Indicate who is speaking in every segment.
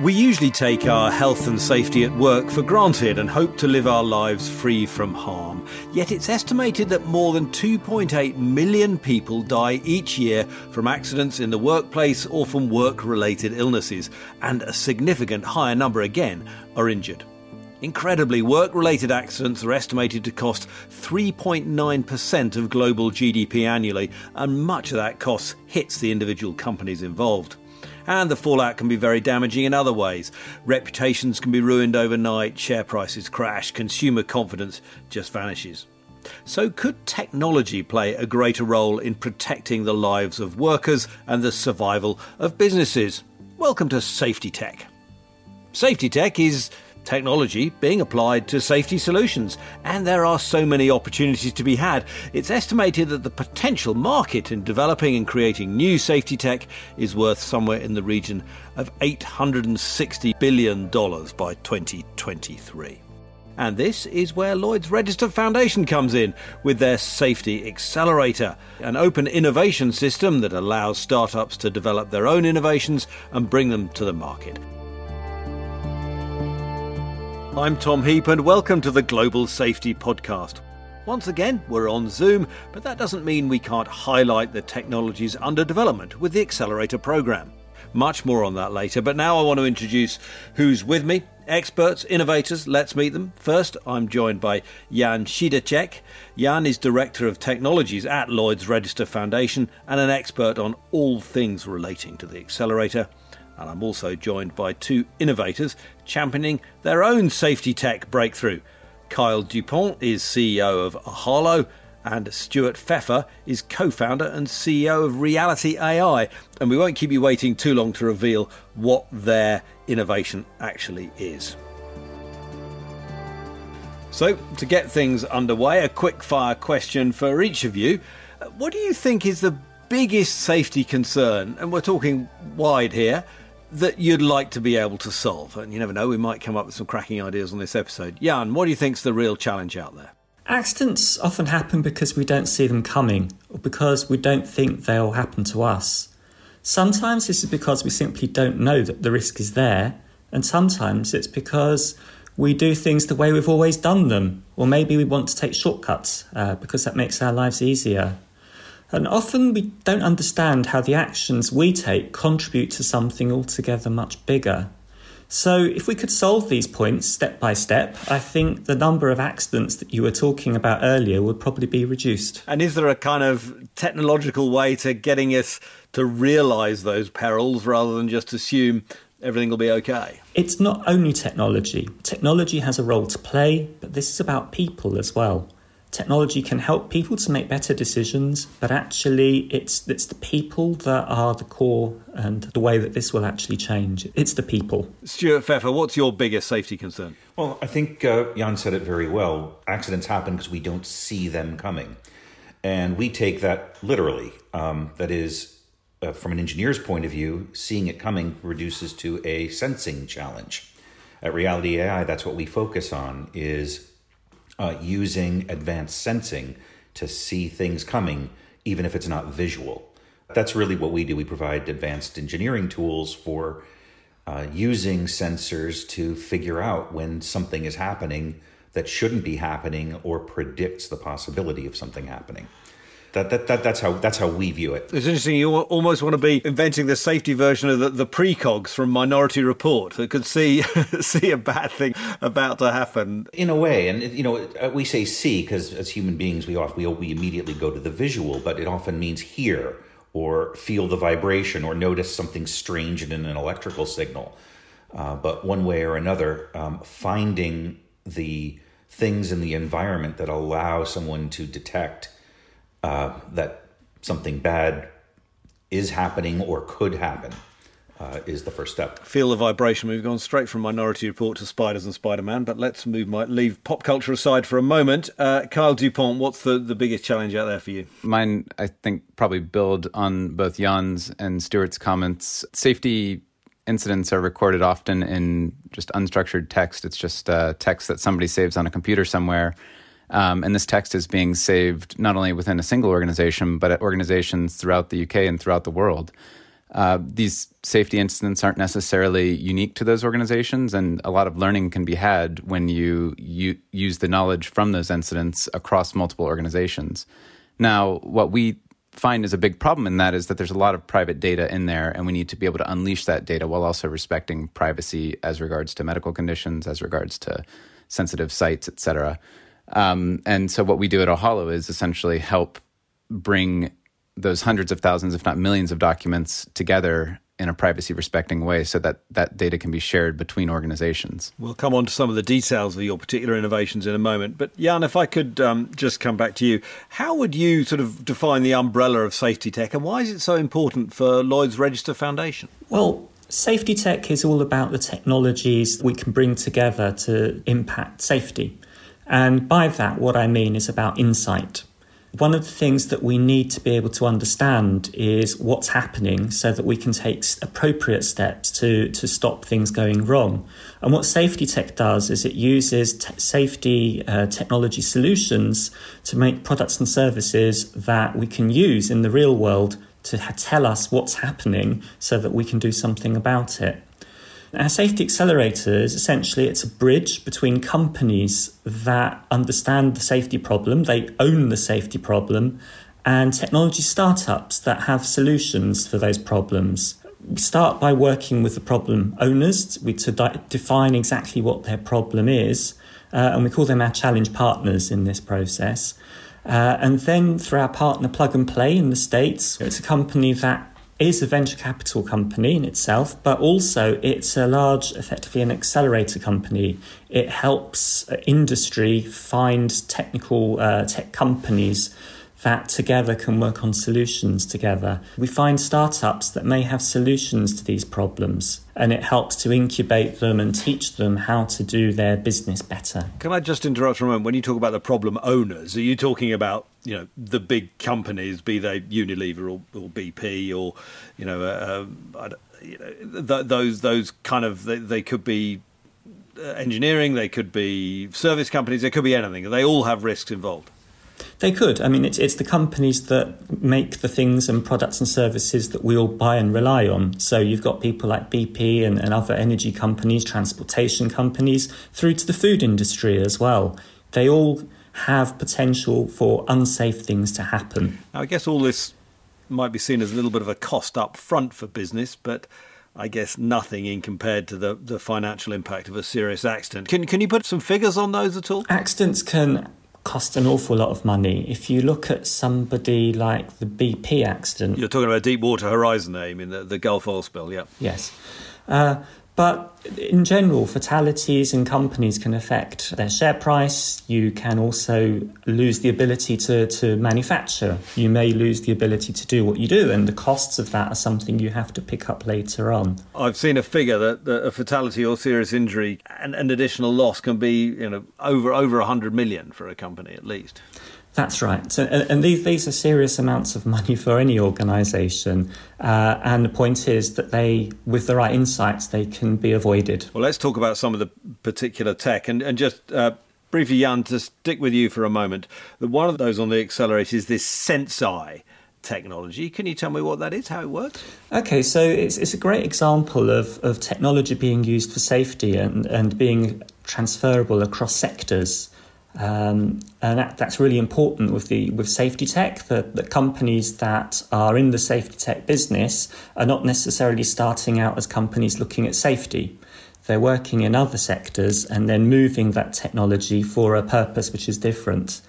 Speaker 1: We usually take our health and safety at work for granted and hope to live our lives free from harm. Yet it's estimated that more than 2.8 million people die each year from accidents in the workplace or from work related illnesses, and a significant higher number again are injured. Incredibly, work related accidents are estimated to cost 3.9% of global GDP annually, and much of that cost hits the individual companies involved and the fallout can be very damaging in other ways. Reputations can be ruined overnight, share prices crash, consumer confidence just vanishes. So, could technology play a greater role in protecting the lives of workers and the survival of businesses? Welcome to Safety Tech. Safety Tech is technology being applied to safety solutions, and there are so many opportunities to be had. It's estimated that the potential market in developing and creating new safety tech is worth somewhere in the region of $860 billion by 2023. And this is where Lloyd's Register Foundation comes in with their Safety Accelerator, an open innovation system that allows startups to develop their own innovations and bring them to the market. I'm Tom Heap, and welcome to the Global Safety Podcast. Once again, we're on Zoom, but that doesn't mean we can't highlight the technologies under development with the Accelerator program. Much more on that later, but now I want to introduce who's with me. Experts, innovators, let's meet them. First, I'm joined by Jan Przydatek. Jan is Director of Technologies at Lloyd's Register Foundation and an expert on all things relating to the Accelerator and I'm also joined by two innovators championing their own safety tech breakthrough. Kyle DuPont is CEO of Ohalo, and Stuart Feffer is co founder and CEO of Reality AI. And we won't keep you waiting too long to reveal what their innovation actually is. So, to get things underway, a quick fire question for each of you. What do you think is the biggest safety concern? And we're talking wide here that you'd like to be able to solve? And you never know, we might come up with some cracking ideas on this episode. Jan, what do you think's the real challenge out there?
Speaker 2: Accidents often happen because we don't see them coming or because we don't think they'll happen to us. Sometimes this is because we simply don't know that the risk is there, and sometimes it's because we do things the way we've always done them, or maybe we want to take shortcuts uh, because that makes our lives easier. And often we don't understand how the actions we take contribute to something altogether much bigger. So, if we could solve these points step by step, I think the number of accidents that you were talking about earlier would probably be reduced.
Speaker 1: And is there a kind of technological way to getting us to realise those perils rather than just assume everything will be okay?
Speaker 2: It's not only technology. Technology has a role to play, but this is about people as well technology can help people to make better decisions, but actually it's it's the people that are the core and the way that this will actually change. It's the people.
Speaker 1: Stuart Feffer, what's your biggest safety concern?
Speaker 3: Well, I think uh, Jan said it very well. Accidents happen because we don't see them coming. And we take that literally. Um, that is, uh, from an engineer's point of view, seeing it coming reduces to a sensing challenge. At Reality AI, that's what we focus on is uh, using advanced sensing to see things coming, even if it's not visual. That's really what we do. We provide advanced engineering tools for uh, using sensors to figure out when something is happening that shouldn't be happening or predicts the possibility of something happening. That, that, that, that's how that's how we view it.
Speaker 1: It's interesting. You almost want to be inventing the safety version of the, the precogs from Minority Report that could see see a bad thing about to happen.
Speaker 3: In a way, and you know, uh, we say see because as human beings, we often we, we immediately go to the visual, but it often means hear or feel the vibration or notice something strange in an electrical signal. Uh, but one way or another, um, finding the things in the environment that allow someone to detect uh, that something bad is happening or could happen uh, is the first step.
Speaker 1: Feel the vibration. We've gone straight from Minority Report to Spiders and Spider Man, but let's move my, leave pop culture aside for a moment. Uh, Kyle DuPont, what's the, the biggest challenge out there for you?
Speaker 4: Mine, I think, probably build on both Jan's and Stuart's comments. Safety incidents are recorded often in just unstructured text. It's just uh, text that somebody saves on a computer somewhere. Um, and this text is being saved not only within a single organization, but at organizations throughout the UK and throughout the world. uh, these safety incidents aren't necessarily unique to those organizations, and a lot of learning can be had when you, you use the knowledge from those incidents across multiple organizations. Now, what we find is a big problem in that is that there's a lot of private data in there, and we need to be able to unleash that data while also respecting privacy as regards to medical conditions, as regards to sensitive sites, et cetera. Um, and so, what we do at Ohalo is essentially help bring those hundreds of thousands, if not millions, of documents together in a privacy respecting way so that that data can be shared between organizations.
Speaker 1: We'll come on to some of the details of your particular innovations in a moment. But Jan, if I could um, just come back to you, how would you sort of define the umbrella of safety tech and why is it so important for Lloyd's Register Foundation?
Speaker 2: Well, safety tech is all about the technologies we can bring together to impact safety. And by that, what I mean is about insight. One of the things that we need to be able to understand is what's happening so that we can take appropriate steps to, to stop things going wrong. And what safety tech does is it uses t- safety uh, technology solutions to make products and services that we can use in the real world to ha- tell us what's happening so that we can do something about it. Our safety accelerators essentially it's a bridge between companies that understand the safety problem, they own the safety problem, and technology startups that have solutions for those problems. We start by working with the problem owners to di- define exactly what their problem is, uh, and we call them our challenge partners in this process. Uh, and then through our partner Plug and Play in the States, it's a company that is a venture capital company in itself, but also it's a large, effectively an accelerator company. It helps industry find technical uh, tech companies that together can work on solutions together. We find startups that may have solutions to these problems, and it helps to incubate them and teach them how to do their business better.
Speaker 1: Can I just interrupt for a moment? When you talk about the problem owners, are you talking about you know the big companies, be they Unilever or, or BP or you know, uh, uh, you know th- those those kind of they, they could be uh, engineering, they could be service companies, they could be anything. They all have risks involved.
Speaker 2: They could. I mean, it's, it's the companies that make the things and products and services that we all buy and rely on. So you've got people like BP and, and other energy companies, transportation companies, through to the food industry as well. They all have potential for unsafe things to happen.
Speaker 1: Now, I guess all this might be seen as a little bit of a cost up front for business, but I guess nothing in compared to the, the financial impact of a serious accident. Can, can you put some figures on those at all?
Speaker 2: Accidents can cost an awful lot of money. If you look at somebody like the BP accident.
Speaker 1: You're talking about Deepwater Horizon aim in the, the Gulf oil spill, yeah.
Speaker 2: Yes. Uh, but in general, fatalities in companies can affect their share price. You can also lose the ability to, to manufacture. You may lose the ability to do what you do, and the costs of that are something you have to pick up later on.
Speaker 1: I've seen a figure that, that a fatality or serious injury and, and additional loss can be you know over over 100 million for a company at least.
Speaker 2: That's right. So, and these, these are serious amounts of money for any organisation. Uh, and the point is that they, with the right insights, they can be avoided.
Speaker 1: Well, let's talk about some of the particular tech. And, and just uh, briefly, Jan, to stick with you for a moment, one of those on the accelerator is this Senseye technology. Can you tell me what that is, how it works?
Speaker 2: Okay, so it's, it's a great example of, of technology being used for safety and, and being transferable across sectors. Um, and that, that's really important with the with safety tech. That the companies that are in the safety tech business are not necessarily starting out as companies looking at safety. They're working in other sectors and then moving that technology for a purpose which is different.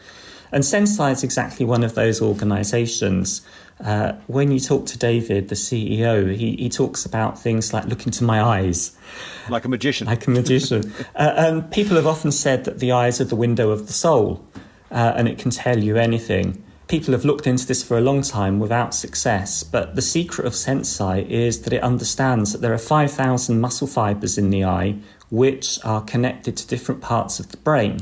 Speaker 2: And Senseye is exactly one of those organizations. Uh, when you talk to David, the CEO, he, he talks about things like look into my eyes.
Speaker 1: Like a magician.
Speaker 2: Like a magician. uh, and people have often said that the eyes are the window of the soul uh, and it can tell you anything. People have looked into this for a long time without success, but the secret of Senseye is that it understands that there are 5,000 muscle fibers in the eye which are connected to different parts of the brain.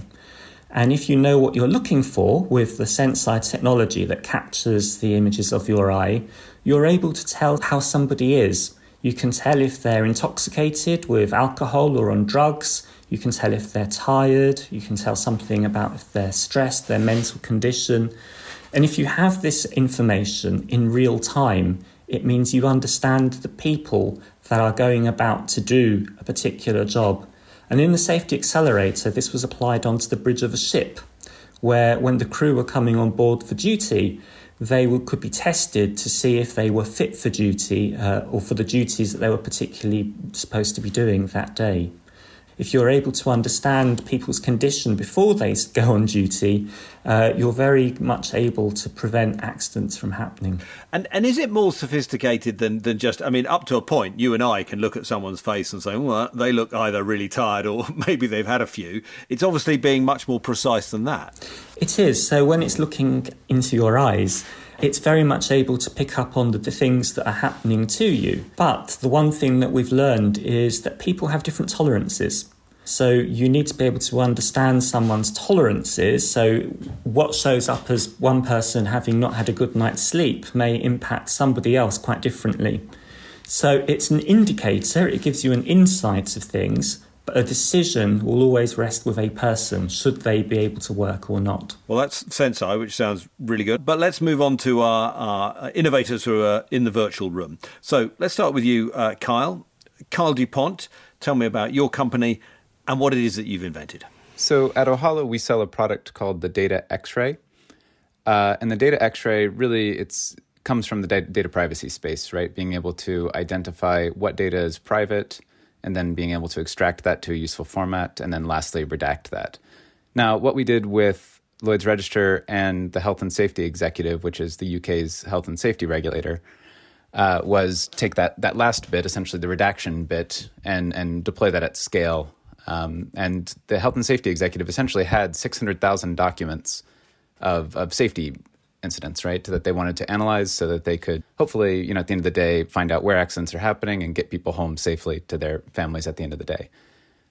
Speaker 2: And if you know what you're looking for with the Senseye technology that captures the images of your eye, you're able to tell how somebody is. You can tell if they're intoxicated with alcohol or on drugs. You can tell if they're tired. You can tell something about if they're stressed, their mental condition. And if you have this information in real time, It means you understand the people that are going about to do a particular job. And in the safety accelerator, this was applied onto the bridge of a ship, where when the crew were coming on board for duty, they would, could be tested to see if they were fit for duty uh, or for the duties that they were particularly supposed to be doing that day if you're able to understand people's condition before they go on duty, uh, you're very much able to prevent accidents from happening.
Speaker 1: And and is it more sophisticated than, than just? I mean, up to a point, you and I can look at someone's face and say, well, they look either really tired or maybe they've had a few. It's obviously being much more precise than that.
Speaker 2: It is. So when it's looking into your eyes it's very much able to pick up on the, the, things that are happening to you. But the one thing that we've learned is that people have different tolerances. So you need to be able to understand someone's tolerances. So what shows up as one person having not had a good night's sleep may impact somebody else quite differently. So it's an indicator, it gives you an insight of things, but a decision will always rest with a person, should they be able to work or not.
Speaker 1: Well, that's Senseye, which sounds really good. But let's move on to our, our innovators who are in the virtual room. So let's start with you, uh, Kyle. Kyle DuPont, tell me about your company and what it is that you've invented.
Speaker 4: So at Ohalo, we sell a product called the Data X-ray. Uh, and the Data X-ray really it's comes from the data privacy space, right? Being able to identify what data is private and then being able to extract that to a useful format, and then lastly, redact that. Now, what we did with Lloyd's Register and the Health and Safety Executive, which is the UK's health and safety regulator, uh, was take that that last bit, essentially the redaction bit, and and deploy that at scale. Um, and the Health and Safety Executive essentially had 600,000 documents of, of safety incidents, right? That they wanted to analyze so that they could hopefully, you know, at the end of the day, find out where accidents are happening and get people home safely to their families at the end of the day.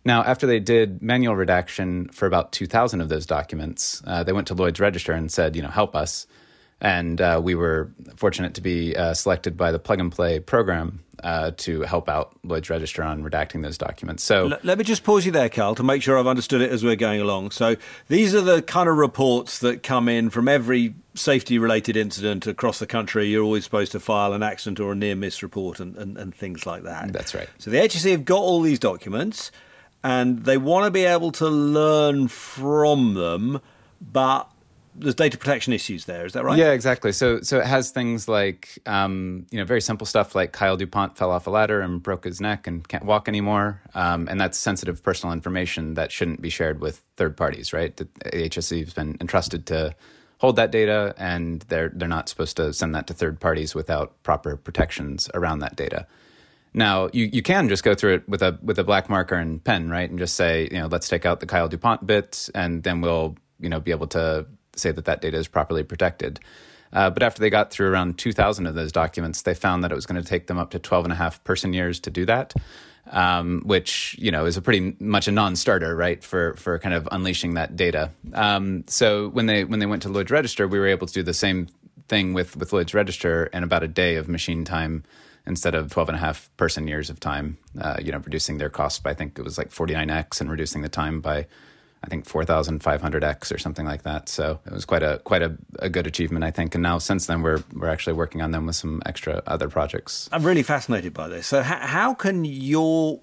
Speaker 4: Now, after they did manual redaction for about 2,000 of those documents, uh, they went to Lloyd's Register and said, you know, help us. And uh, we were fortunate to be uh, selected by the Plug and Play program uh, to help out Lloyd's Register on redacting those documents. So
Speaker 1: L- let me just pause you there, Carl, to make sure I've understood it as we're going along. So these are the kind of reports that come in from every safety-related incident across the country. You're always supposed to file an accident or a near-miss report and, and, and things like that.
Speaker 4: That's right.
Speaker 1: So the HSE have got all these documents, and they want to be able to learn from them, but there's data protection issues there. Is that right?
Speaker 4: Yeah, exactly. So so it has things like um, you know very simple stuff like Kyle DuPont fell off a ladder and broke his neck and can't walk anymore, um, and that's sensitive personal information that shouldn't be shared with third parties. Right? The HSE has been entrusted to hold that data, and they're they're not supposed to send that to third parties without proper protections around that data. Now you, you can just go through it with a with a black marker and pen, right, and just say you know let's take out the Kyle DuPont bit, and then we'll you know be able to say that that data is properly protected. Uh, but after they got through around 2,000 of those documents, they found that it was going to take them up to 12 and a half person years to do that, um, which you know is a pretty much a non-starter, right, for for kind of unleashing that data. Um, so when they when they went to Lloyd's Register, we were able to do the same thing with with Lloyd's Register in about a day of machine time instead of 12 and a half person years of time, uh, you know, reducing their cost by I think it was like 49x and reducing the time by I think 4,500x or something like that. So it was quite a quite a, a, good achievement, I think. And now since then, we're we're actually working on them with some extra other projects.
Speaker 1: I'm really fascinated by this. So how, how can your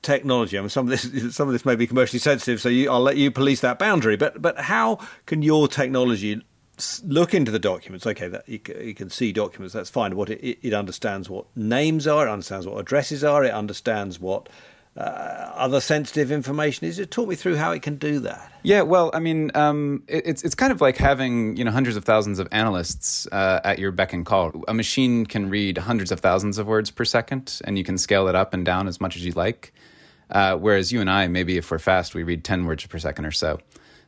Speaker 1: technology. I mean, some of this some of this may be commercially sensitive, so you, I'll let you police that boundary. But but how can your technology look into the documents? Okay, that you, you can see documents. That's fine. What it, it, understands what names are, it understands what addresses are, it understands what uh, other sensitive information is. It talk me through how it can do that.
Speaker 4: Yeah, well, I mean, um, it, it's it's kind of like having you know hundreds of thousands of analysts uh, at your beck and call. A machine can read hundreds of thousands of words per second, and you can scale it up and down as much as you like. Uh, whereas you and I, maybe if we're fast, we read ten words per second or so.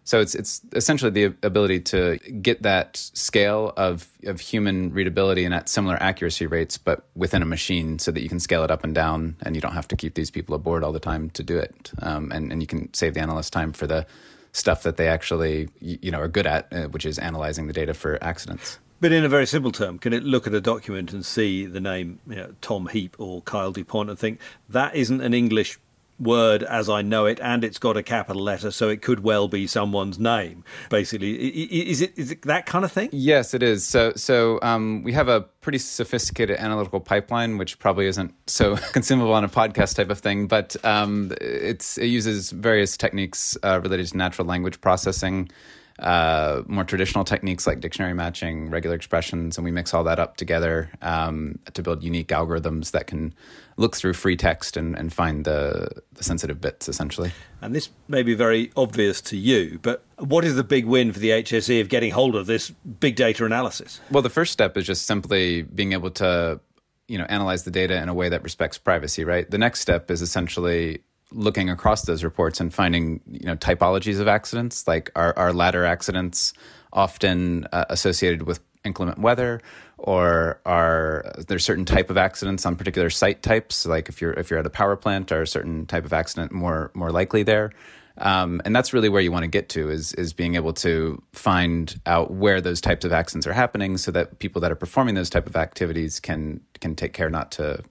Speaker 4: So it's it's essentially the ability to get that scale of of human readability and at similar accuracy rates, but within a machine, so that you can scale it up and down, and you don't have to keep these people aboard all the time to do it, um, and and you can save the analyst time for the stuff that they actually you know are good at, uh, which is analyzing the data for accidents.
Speaker 1: But in a very simple term, can it look at a document and see the name you know, Tom Heap or Kyle DuPont and think that isn't an English word as I know it, and it's got a capital letter, so it could well be someone's name. Basically, is it is it that kind of thing?
Speaker 4: Yes, it is. So so um, we have a pretty sophisticated analytical pipeline, which probably isn't so consumable on a podcast type of thing, but um, it's it uses various techniques uh, related to natural language processing uh, more traditional techniques like dictionary matching, regular expressions, and we mix all that up together um, to build unique algorithms that can look through free text and, and find the, the sensitive bits, essentially.
Speaker 1: And this may be very obvious to you, but what is the big win for the HSE of getting hold of this big data analysis?
Speaker 4: Well, the first step is just simply being able to you know analyze the data in a way that respects privacy right the next step is essentially looking across those reports and finding you know typologies of accidents like are, are ladder accidents often uh, associated with inclement weather? Or are there certain type of accidents on particular site types? Like if you're if you're at a power plant or a certain type of accident more more likely there? Um, and that's really where you want to get to is is being able to find out where those types of accidents are happening so that people that are performing those type of activities can can take care not to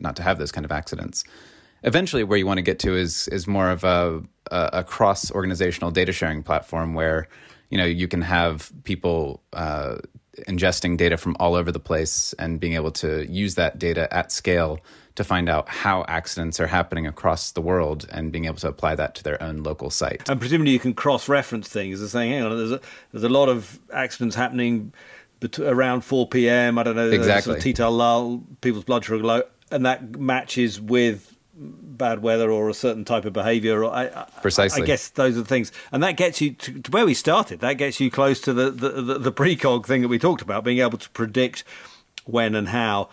Speaker 4: not to have those kind of accidents eventually where you want to get to is is more of a a, cross organizational data sharing platform where you know you can have people uh, ingesting data from all over the place and being able to use that data at scale to find out how accidents are happening across the world and being able to apply that to their own local site.
Speaker 1: And presumably you can cross-reference things. As saying, hang on, there's a, there's a lot of accidents happening bet- around 4 p.m. I don't know,
Speaker 4: exactly.
Speaker 1: Sort of lull, people's blood sugar low, and that matches with bad weather or a certain type of behaviour. I,
Speaker 4: Precisely.
Speaker 1: I, I, guess those are the things, and that gets you to, to where we started. That gets you close to the, the, the, the precog thing that we talked about, being able to predict when and how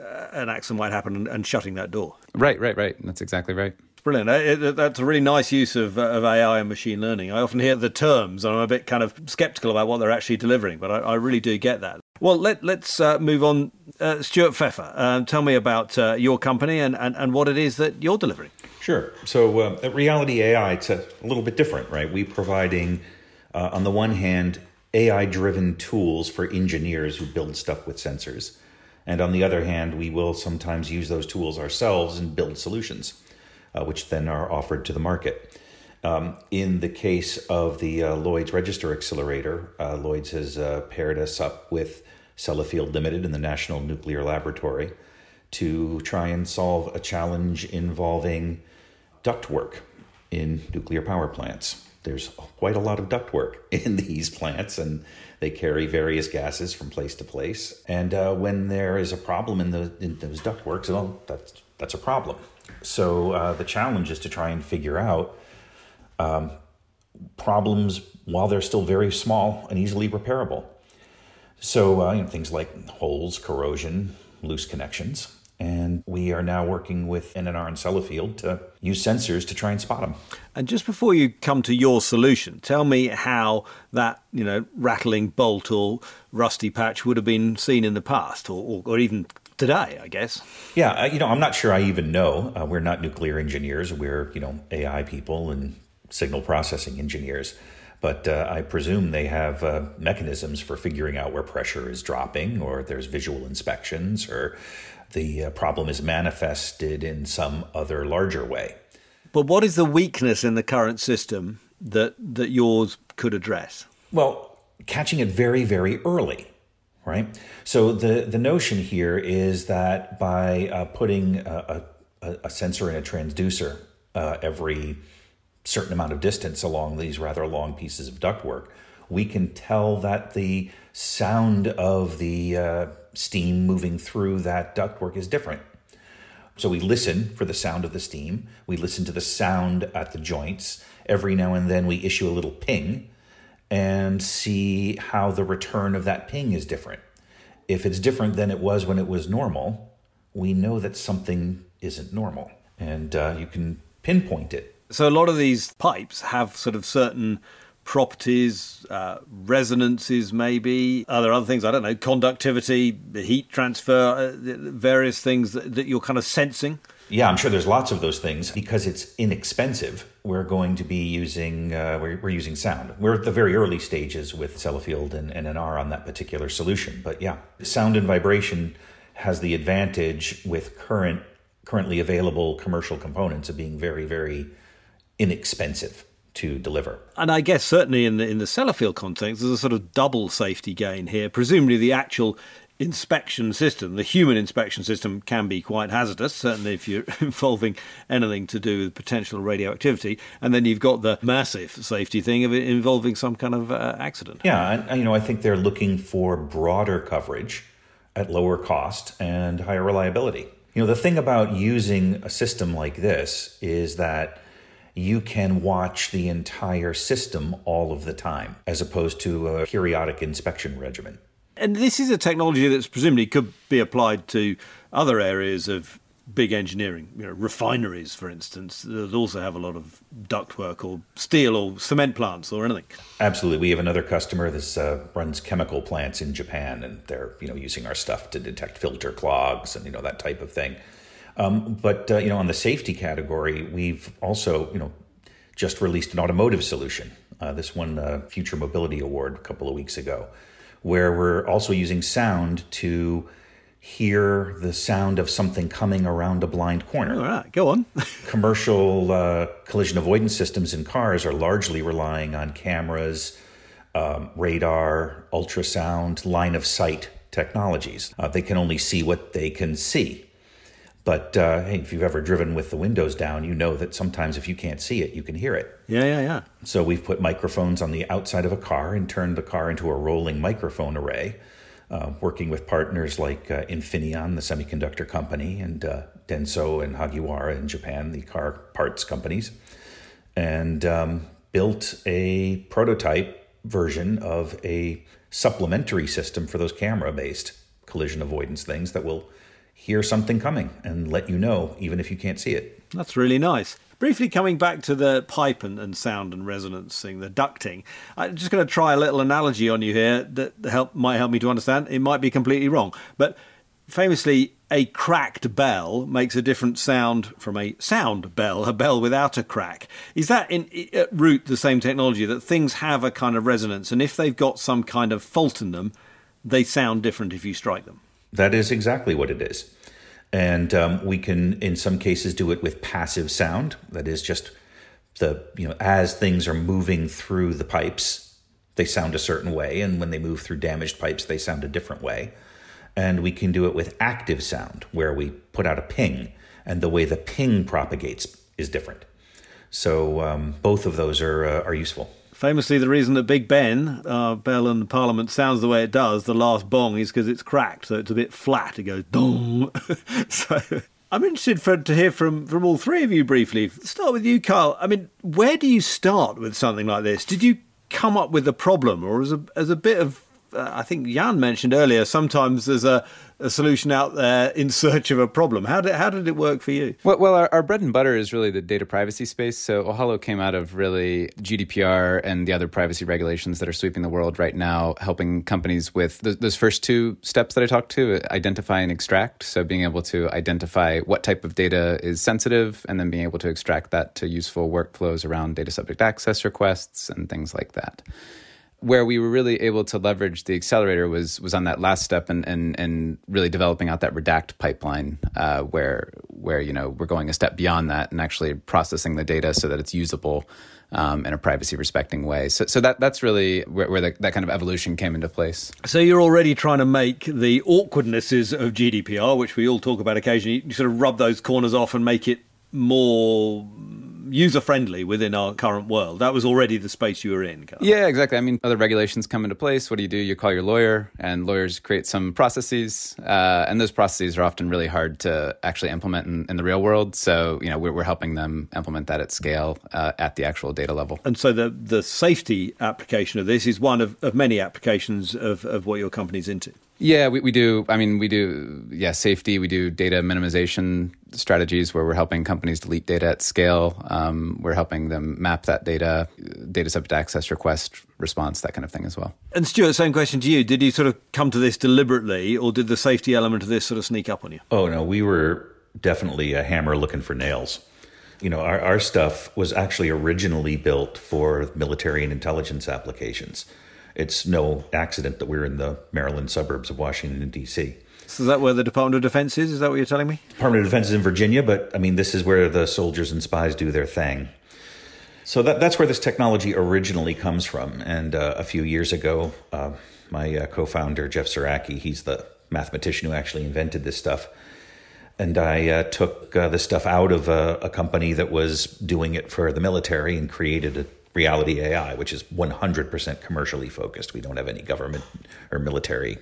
Speaker 1: uh, an accident might happen and, and, shutting that door.
Speaker 4: Right, right, right. That's exactly right.
Speaker 1: Brilliant. It, it, that's a really nice use of, uh, of AI and machine learning. I often hear the terms, and I'm a bit kind of skeptical about what they're actually delivering, but I, I really do get that. Well, let, us uh, move on. Uh, Stuart Feffer, uh, tell me about uh, your company and, and, and what it is that you're delivering.
Speaker 3: Sure. So uh, at Reality AI, it's a, a, little bit different, right? We're providing, uh, on the one hand, AI driven tools for engineers who build stuff with sensors. And on the other hand, we will sometimes use those tools ourselves and build solutions, which then are offered to the market. Um, in the case of the uh, Lloyd's Register Accelerator, uh, Lloyd's has uh, paired us up with Sellafield Limited in the National Nuclear Laboratory to try and solve a challenge involving ductwork in nuclear power plants. There's quite a lot of ductwork in these plants, and they carry various gases from place to place. And uh, when there is a problem in, the, in those ductworks, well, that's that's a problem. So uh, the challenge is to try and figure out um, problems while they're still very small and easily repairable. So, uh, you know, things like holes, corrosion, loose connections. And we are now working with NNL and Sellafield to use sensors to try and spot them.
Speaker 1: And just before you come to your solution, tell me how that, you know, rattling bolt or rusty patch would have been seen in the past or, or, or even today, I guess.
Speaker 3: Yeah, you know, I'm not sure I even know. Uh, we're not nuclear engineers. We're, you know, AI people and signal processing engineers. But uh, I presume they have uh, mechanisms for figuring out where pressure is dropping, or there's visual inspections, or the uh, problem is manifested in some other larger way.
Speaker 1: But what is the weakness in the current system that, that yours could address?
Speaker 3: Well, catching it very, very early right? So the the notion here is that by uh, putting a, a, a, sensor in a transducer uh, every certain amount of distance along these rather long pieces of ductwork, we can tell that the sound of the uh, steam moving through that ductwork is different. So we listen for the sound of the steam. We listen to the sound at the joints. Every now and then we issue a little ping and see how the return of that ping is different. If it's different than it was when it was normal, we know that something isn't normal. And uh, you can pinpoint it
Speaker 1: so a lot of these pipes have sort of certain properties, uh, resonances, maybe. Are there other things? I don't know, conductivity, heat transfer, uh, various things that, that, you're kind of sensing?
Speaker 3: Yeah, I'm sure there's lots of those things. Because it's inexpensive, we're going to be using uh, we're, we're, using sound. We're at the very early stages with Sellafield and NNL on that particular solution. But yeah, sound and vibration has the advantage with current currently available commercial components of being very, very inexpensive to deliver.
Speaker 1: And I guess certainly in the in the Sellafield context, there's a sort of double safety gain here. Presumably, the actual inspection system, the human inspection system, can be quite hazardous, certainly if you're involving anything to do with potential radioactivity. And then you've got the massive safety thing of involving some kind of uh, accident.
Speaker 3: Yeah, and, you know, I think they're looking for broader coverage at lower cost and higher reliability. You know, the thing about using a system like this is that you can watch the entire system all of the time, as opposed to a periodic inspection regimen.
Speaker 1: And this is a technology that's presumably could be applied to other areas of big engineering, you know, refineries, for instance, that also have a lot of ductwork or steel or cement plants or anything.
Speaker 3: Absolutely, we have another customer that uh, runs chemical plants in Japan, and they're you know using our stuff to detect filter clogs and you know that type of thing. Um, but uh, you know, on the safety category, we've also you know just released an automotive solution. Uh, this won a Future Mobility Award a couple of weeks ago, where we're also using sound to hear the sound of something coming around a blind corner.
Speaker 1: All right, go on.
Speaker 3: Commercial uh, collision avoidance systems in cars are largely relying on cameras, um, radar, ultrasound, line of sight technologies. Uh, they can only see what they can see. But uh, hey, if you've ever driven with the windows down, you know that sometimes if you can't see it, you can hear it.
Speaker 1: Yeah, yeah, yeah.
Speaker 3: So we've put microphones on the outside of a car and turned the car into a rolling microphone array, uh, working with partners like uh, Infineon, the semiconductor company, and uh, Denso and Hagiwara in Japan, the car parts companies, and um, built a prototype version of a supplementary system for those camera based collision avoidance things that will hear something coming and let you know, even if you can't see it.
Speaker 1: That's really nice. Briefly coming back to the pipe and, and sound and resonance thing, the ducting, I'm just going to try a little analogy on you here that help, might help me to understand. It might be completely wrong, but famously, a cracked bell makes a different sound from a sound bell, a bell without a crack. Is that in at root the same technology that things have a kind of resonance, and if they've got some kind of fault in them, they sound different if you strike them?
Speaker 3: That is exactly what it is. And um, we can, in some cases, do it with passive sound. That is just the, you know, as things are moving through the pipes, they sound a certain way. And when they move through damaged pipes, they sound a different way. And we can do it with active sound, where we put out a ping, and the way the ping propagates is different. So um, both of those are, uh, are useful.
Speaker 1: Famously, the reason that Big Ben, uh, Bell and Parliament, sounds the way it does, the last bong, is because it's cracked, so it's a bit flat. It goes dong. so I'm interested for, to hear from, from all three of you briefly. Start with you, Carl. I mean, where do you start with something like this? Did you come up with a problem, or as a as a bit of uh, I think Jan mentioned earlier, sometimes there's a, a, solution out there in search of a problem. How did, how did it work for you?
Speaker 4: Well, well our, our, bread and butter is really the data privacy space. So Ohalo came out of really GDPR and the other privacy regulations that are sweeping the world right now, helping companies with th- those first two steps that I talked to identify and extract. So being able to identify what type of data is sensitive and then being able to extract that to useful workflows around data subject access requests and things like that where we were really able to leverage the accelerator was was on that last step and and and really developing out that redact pipeline uh, where where you know we're going a step beyond that and actually processing the data so that it's usable um, in a privacy respecting way. So, so that that's really where, where the, that kind of evolution came into place.
Speaker 1: So you're already trying to make the awkwardnesses of GDPR, which we all talk about occasionally, you sort of rub those corners off and make it more user friendly within our current world. That was already the space you were in.
Speaker 4: Carl. Yeah, exactly. I mean, other regulations come into place. What do you do? You call your lawyer, and lawyers create some processes, uh, and those processes are often really hard to actually implement in, in the real world. So, you know, we're, we're helping them implement that at scale uh, at the actual data level.
Speaker 1: And so, the the safety application of this is one of, of many applications of, of what your company's into.
Speaker 4: Yeah, we, we do. I mean, we do, yeah, safety. We do data minimization strategies where we're helping companies delete data at scale. Um, we're helping them map that data, data subject access request response, that kind of thing as well.
Speaker 1: And Stuart, same question to you. Did you sort of come to this deliberately or did the safety element of this sort of sneak up on you?
Speaker 3: Oh, no, we were definitely a hammer looking for nails. You know, our, our stuff was actually originally built for military and intelligence applications it's no accident that we're in the Maryland suburbs of Washington, D.C.
Speaker 1: So is that where the Department of Defense is? Is that what you're telling me?
Speaker 3: Department of Defense is in Virginia, but I mean, this is where the soldiers and spies do their thing. So that, that's where this technology originally comes from. And uh, a few years ago, uh, my uh, co-founder Jeff Sieracki, he's the mathematician who actually invented this stuff. And I uh, took uh, the stuff out of a, a company that was doing it for the military and created a reality AI, which is 100% commercially focused. We don't have any government or military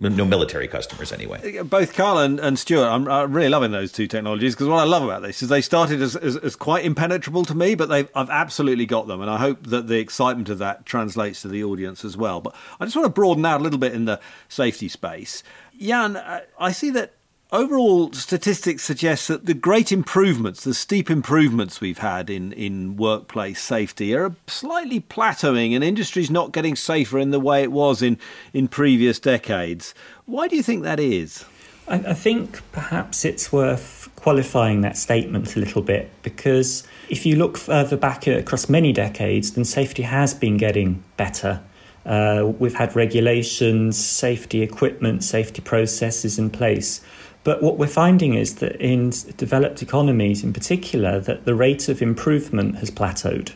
Speaker 3: no military customers anyway.
Speaker 1: Both Carl and, and Stuart, I'm, I'm, really loving those two technologies because what I love about this is they started as, as, as quite impenetrable to me, but I've absolutely got them, and I hope that the excitement of that translates to the audience as well. But I just want to broaden out a little bit in the safety space. Jan, I see that overall statistics suggest that the great improvements, the steep improvements we've had in, in workplace safety are slightly plateauing and industry's not getting safer in the way it was in, in previous decades. Why do you think that is?
Speaker 2: I, I think perhaps it's worth qualifying that statement a little bit because if you look further back across many decades, then safety has been getting better. Uh, we've had regulations, safety equipment, safety processes in place. But what we're finding is that in developed economies in particular, that the rate of improvement has plateaued.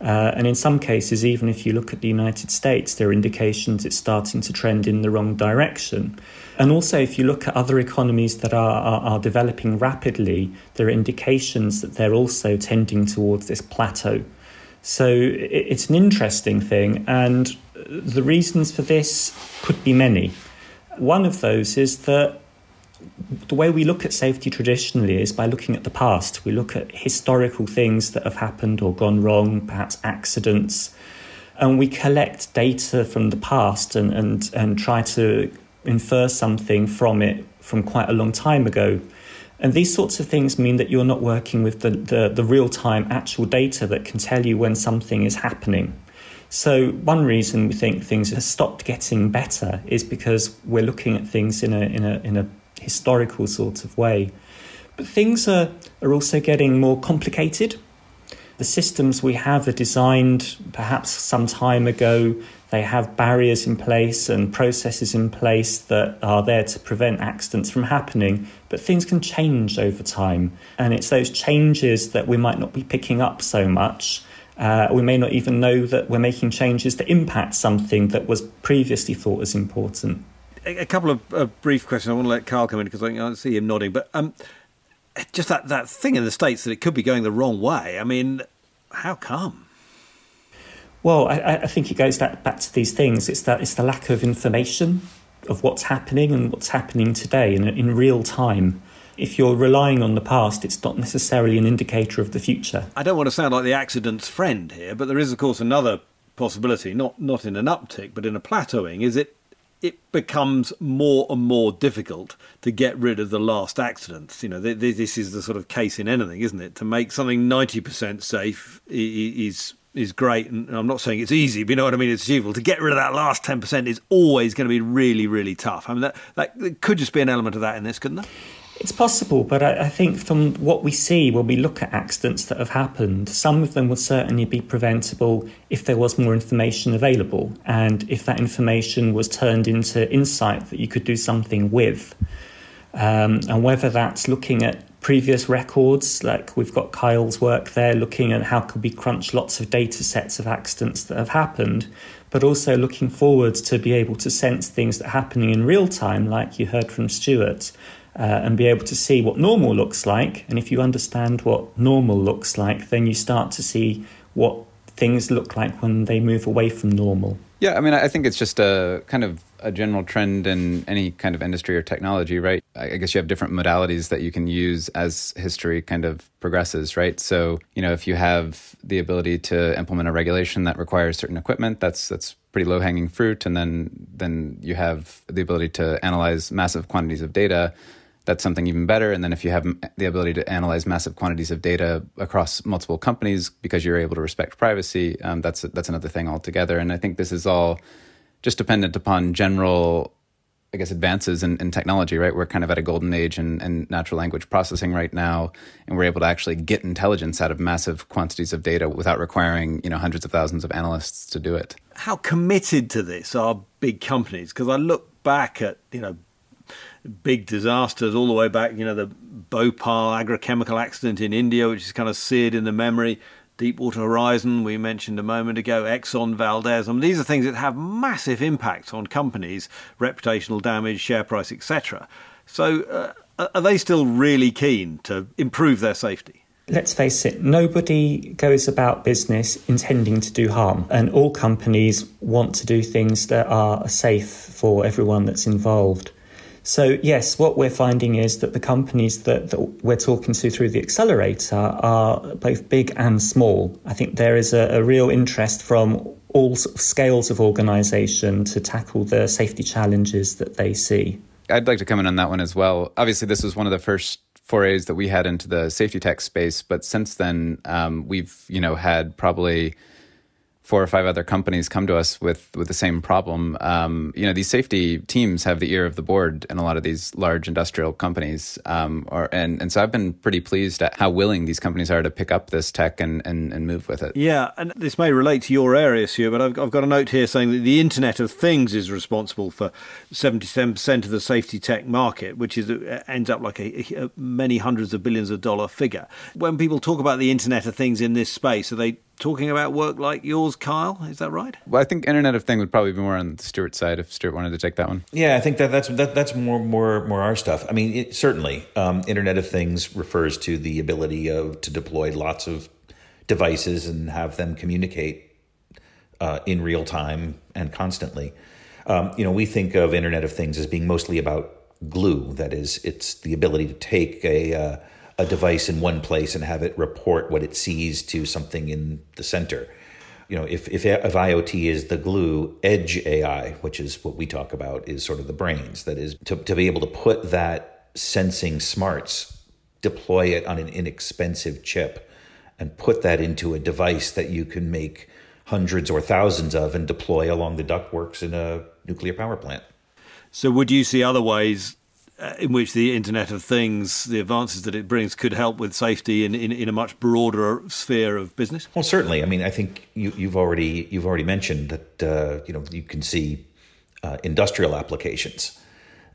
Speaker 2: Uh, and in some cases, even if you look at the United States, there are indications it's starting to trend in the wrong direction. And also, if you look at other economies that are, are, are developing rapidly, there are indications that they're also tending towards this plateau. So it, it's an interesting thing, and the reasons for this could be many. One of those is that the way we look at safety traditionally is by looking at the past. We look at historical things that have happened or gone wrong, perhaps accidents, and we collect data from the past and, and, and try to infer something from it from quite a long time ago. And these sorts of things mean that you're not working with the, the, the real time actual data that can tell you when something is happening. So, one reason we think things have stopped getting better is because we're looking at things in a, in a, in a historical sort of way. But things are, are also getting more complicated. The systems we have are designed perhaps some time ago. They have barriers in place and processes in place that are there to prevent accidents from happening, but things can change over time. And it's those changes that we might not be picking up so much. Uh, we may not even know that we're making changes that impact something that was previously thought as important
Speaker 1: a, couple of uh, brief questions. I want to let Carl come in because I, I see him nodding. But um, just that, that thing in the States that it could be going the wrong way. I mean, how come?
Speaker 2: Well, I, I think it goes back, back to these things. It's that it's the lack of information of what's happening and what's happening today in, in real time. If you're relying on the past, it's not necessarily an indicator of the future.
Speaker 1: I don't want to sound like the accident's friend here, but there is, of course, another possibility, not not in an uptick, but in a plateauing. Is it it becomes more and more difficult to get rid of the last accidents. You know, this is the sort of case in anything, isn't it? To make something ninety percent safe is is great, and I'm not saying it's easy, but you know what I mean. It's achievable. To get rid of that last ten percent is always going to be really, really tough. I mean, that that could just be an element of that in this, couldn't there?
Speaker 2: It's possible, but I, I, think from what we see when we look at accidents that have happened, some of them would certainly be preventable if there was more information available and if that information was turned into insight that you could do something with. Um, and whether that's looking at previous records, like we've got Kyle's work there, looking at how could we crunch lots of data sets of accidents that have happened, but also looking forward to be able to sense things that are happening in real time, like you heard from Stuart, uh, and be able to see what normal looks like. And if you understand what normal looks like, then you start to see what things look like when they move away from normal.
Speaker 4: Yeah, I mean, I think it's just a kind of a general trend in any kind of industry or technology, right? I guess you have different modalities that you can use as history kind of progresses, right? So, you know, if you have the ability to implement a regulation that requires certain equipment, that's that's pretty low hanging fruit, and then then you have the ability to analyze massive quantities of data that's something even better. And then if you have the ability to analyze massive quantities of data across multiple companies because you're able to respect privacy, um, that's that's another thing altogether. And I think this is all just dependent upon general, I guess, advances in, in technology. Right, we're kind of at a golden age in, in natural language processing right now, and we're able to actually get intelligence out of massive quantities of data without requiring you know hundreds of thousands of analysts to do it.
Speaker 1: How committed to this are big companies? Because I look back at you know big disasters all the way back. You know, the Bhopal agrochemical accident in India, which is kind of seared in the memory. Deepwater Horizon, we mentioned a moment ago, Exxon Valdez. I mean, these are things that have massive impact on companies, reputational damage, share price, etc. So, uh, are they still really keen to improve their safety?
Speaker 2: Let's face it, nobody goes about business intending to do harm, and all companies want to do things that are safe for everyone that's involved. So, yes, what we're finding is that the companies that, that we're talking to through the accelerator are both big and small. I think there is a, a real interest from all sort of scales of organisation to tackle the safety challenges that they see.
Speaker 4: I'd like to comment on that one as well. Obviously, this was one of the first forays that we had into the safety tech space, but since then, um, we've you know had probably four or five other companies come to us with with the same problem. Um, you know, these safety teams have the ear of the board in a lot of these large industrial companies, um, or and and so I've been pretty pleased at how willing these companies are to pick up this tech and and, and move with it.
Speaker 1: Yeah, and this may relate to your area, Sue, but I've, I've got a note here saying that the Internet of Things is responsible for seventy seven percent of the safety tech market, which is uh, ends up like a, a many hundreds of billions of dollar figure. When people talk about the Internet of Things in this space, are they talking about work like yours, Kyle. Is that right?
Speaker 4: Well, I think Internet of Things would probably be more on the Stuart side if Stuart wanted to take that one.
Speaker 3: Yeah, I think that that's that, that's more more more our stuff. I mean, it, certainly, um, Internet of Things refers to the ability of to deploy lots of devices and have them communicate uh, in real time and constantly. Um, you know, we think of Internet of Things as being mostly about glue. That is, it's the ability to take a uh, a device in one place and have it report what it sees to something in the center. You know, if, if, if IoT is the glue, edge AI, which is what we talk about, is sort of the brains. That is, to, to be able to put that sensing smarts, deploy it on an inexpensive chip, and put that into a device that you can make hundreds or thousands of and deploy along the ductworks in a nuclear power plant.
Speaker 1: So, would you see other ways in which the Internet of Things, the advances that it brings, could help with safety in, in, in, a much broader sphere of business?
Speaker 3: Well, certainly. I mean, I think you, have already you've already mentioned that uh, you know you can see uh, industrial applications,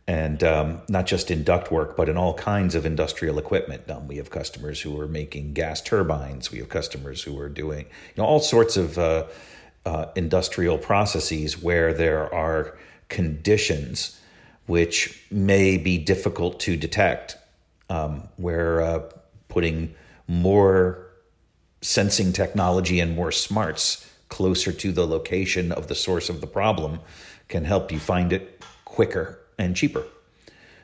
Speaker 3: and um, not just in ductwork, but in all kinds of industrial equipment. Um, we have customers who are making gas turbines. We have customers who are doing you know all sorts of uh, uh industrial processes where there are conditions which may be difficult to detect, um, where uh, putting more sensing technology and more smarts closer to the location of the source of the problem can help you find it quicker and cheaper.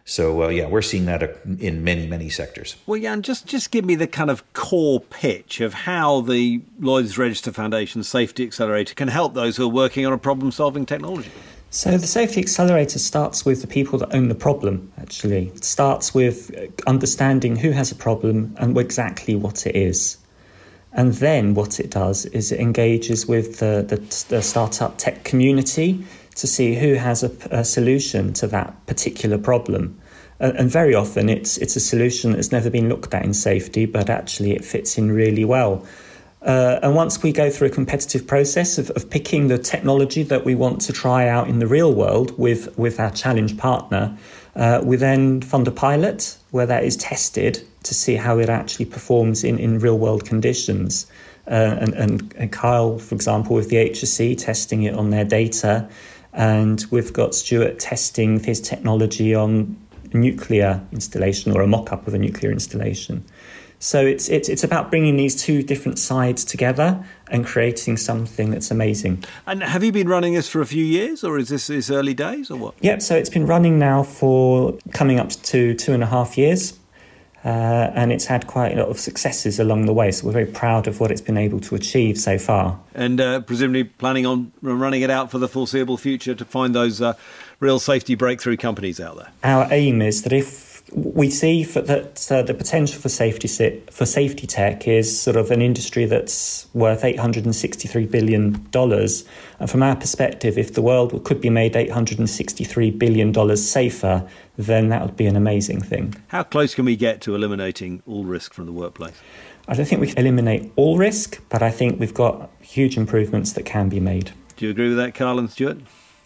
Speaker 3: So uh, yeah, we're seeing that uh, in many many sectors.
Speaker 1: Well, Jan, just just give me the kind of core pitch of how the Lloyd's Register Foundation Safety Accelerator can help those who are working on a problem-solving technology.
Speaker 2: So the safety accelerator starts with the people that own the problem, actually. It starts with uh, understanding who has a problem and exactly what it is. And then what it does is it engages with the, the, the startup tech community to see who has a, a solution to that particular problem. And, and very often it's, it's a solution that's never been looked at in safety, but actually it fits in really well. Uh, and once we go through a competitive process of, of, picking the technology that we want to try out in the real world with, with our challenge partner, uh, we then fund a pilot where that is tested to see how it actually performs in, in real world conditions. Uh, and, and, and, Kyle, for example, with the HSE, testing it on their data. And we've got Stuart testing his technology on nuclear installation or a mock up of a nuclear installation. So it's, it's, it's about bringing these two different sides together and creating something that's amazing.
Speaker 1: And have you been running this for a few years, or is this, this early days, or what?
Speaker 2: Yep, so it's been running now for coming up to two and a half years. Uh, and it's had quite a lot of successes along the way. So we're very proud of what it's been able to achieve so far.
Speaker 1: And uh, presumably planning on running it out for the foreseeable future to find those uh, real safety breakthrough companies out there.
Speaker 2: Our aim is that if we see that uh, the potential for safety for safety tech is sort of an industry that's worth 863 billion dollars. And from our perspective if the world could be made 863 billion dollars safer then that would be an amazing thing.
Speaker 1: How close can we get to eliminating all risk from the workplace?
Speaker 2: I don't think we can eliminate all risk but I think we've got huge improvements that can be made.
Speaker 1: Do you agree with that Carl and Stuart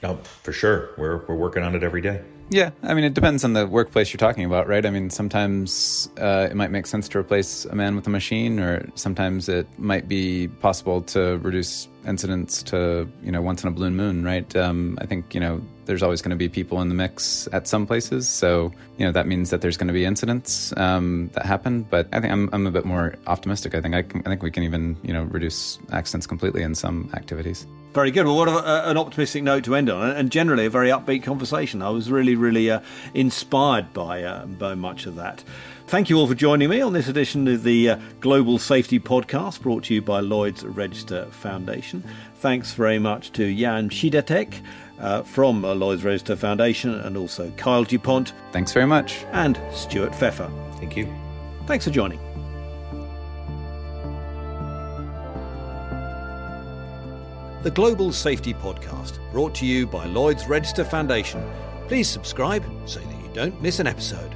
Speaker 3: Oh, for sure. We're, we're working on it every day.
Speaker 4: Yeah, I mean, it depends on the workplace you're talking about, right? I mean, sometimes uh, it might make sense to replace a man with a machine, or sometimes it might be possible to reduce incidents to, you know, once in a blue moon, right? Um, I think, you know, there's always going to be people in the mix at some places. So, you know, that means that there's going to be incidents um, that happen. But I think I'm, I'm a bit more optimistic. I think I, can, I think we can even, you know, reduce accidents completely in some activities.
Speaker 1: Very good. Well, what a, an optimistic note to end on, and generally a very upbeat conversation. I was really, really uh, inspired by uh, by much of that. Thank you all for joining me on this edition of the uh, Global Safety Podcast, brought to you by Lloyd's Register Foundation. Thanks very much to Jan Przydatek uh, from uh, Lloyd's Register Foundation, and also Kyle DuPont.
Speaker 4: Thanks very much.
Speaker 1: And Stuart Feffer.
Speaker 3: Thank you.
Speaker 1: Thanks for joining. The Global Safety Podcast, brought to you by Lloyd's Register Foundation. Please subscribe so that you don't miss an episode.